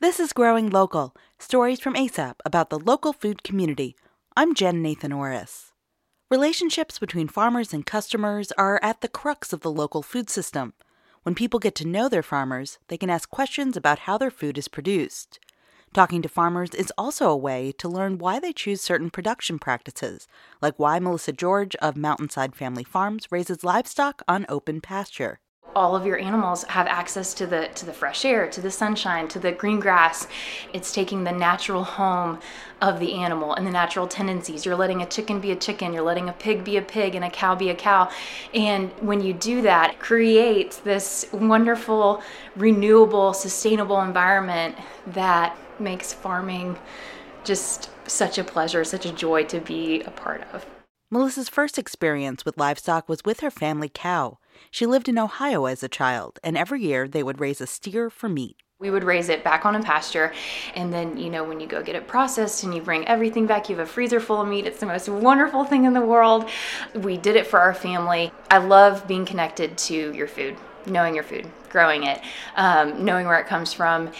This is Growing Local Stories from ASAP about the local food community. I'm Jen Nathan Orris. Relationships between farmers and customers are at the crux of the local food system. When people get to know their farmers, they can ask questions about how their food is produced. Talking to farmers is also a way to learn why they choose certain production practices, like why Melissa George of Mountainside Family Farms raises livestock on open pasture. All of your animals have access to the to the fresh air, to the sunshine, to the green grass. It's taking the natural home of the animal and the natural tendencies. You're letting a chicken be a chicken, you're letting a pig be a pig and a cow be a cow. And when you do that, creates this wonderful, renewable, sustainable environment that makes farming just such a pleasure, such a joy to be a part of. Melissa's first experience with livestock was with her family cow. She lived in Ohio as a child, and every year they would raise a steer for meat. We would raise it back on a pasture, and then, you know, when you go get it processed and you bring everything back, you have a freezer full of meat. It's the most wonderful thing in the world. We did it for our family. I love being connected to your food knowing your food, growing it, um, knowing where it comes from,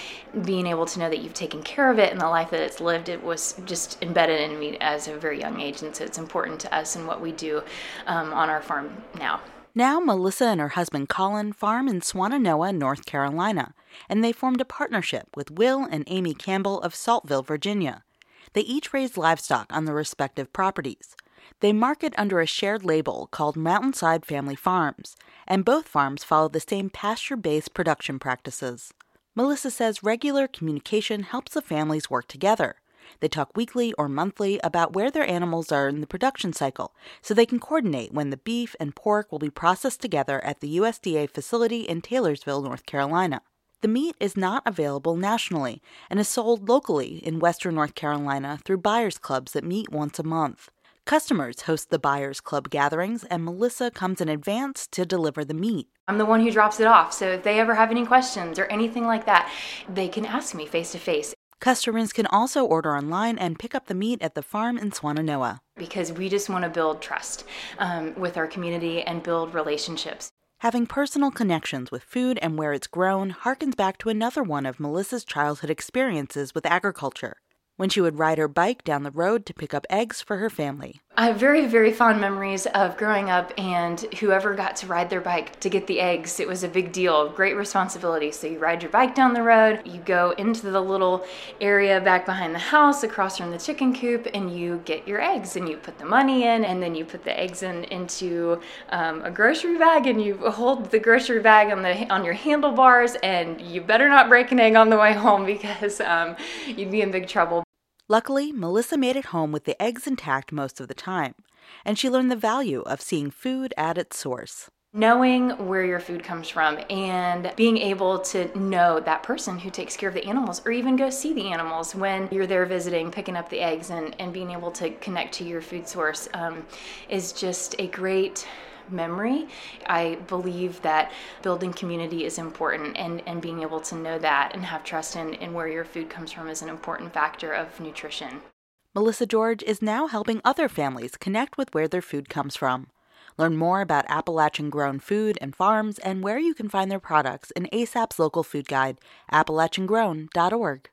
being able to know that you've taken care of it and the life that it's lived, it was just embedded in me as a very young age. And so it's important to us and what we do um, on our farm now. Now, Melissa and her husband Colin farm in Swannanoa, North Carolina, and they formed a partnership with Will and Amy Campbell of Saltville, Virginia. They each raise livestock on their respective properties. They market under a shared label called Mountainside Family Farms, and both farms follow the same pasture based production practices. Melissa says regular communication helps the families work together. They talk weekly or monthly about where their animals are in the production cycle so they can coordinate when the beef and pork will be processed together at the USDA facility in Taylorsville, North Carolina. The meat is not available nationally and is sold locally in western North Carolina through buyers clubs that meet once a month. Customers host the Buyers Club gatherings, and Melissa comes in advance to deliver the meat. I'm the one who drops it off, so if they ever have any questions or anything like that, they can ask me face to face. Customers can also order online and pick up the meat at the farm in Swannanoa. Because we just want to build trust um, with our community and build relationships. Having personal connections with food and where it's grown harkens back to another one of Melissa's childhood experiences with agriculture when she would ride her bike down the road to pick up eggs for her family. I have very, very fond memories of growing up and whoever got to ride their bike to get the eggs. It was a big deal, great responsibility. So you ride your bike down the road, you go into the little area back behind the house across from the chicken coop, and you get your eggs and you put the money in, and then you put the eggs in into um, a grocery bag and you hold the grocery bag on the on your handlebars, and you better not break an egg on the way home because um, you'd be in big trouble. Luckily, Melissa made it home with the eggs intact most of the time, and she learned the value of seeing food at its source. Knowing where your food comes from and being able to know that person who takes care of the animals, or even go see the animals when you're there visiting, picking up the eggs, and, and being able to connect to your food source um, is just a great memory. I believe that building community is important and, and being able to know that and have trust in, in where your food comes from is an important factor of nutrition. Melissa George is now helping other families connect with where their food comes from. Learn more about Appalachian grown food and farms and where you can find their products in ASAP's local food guide, appalachiangrown.org.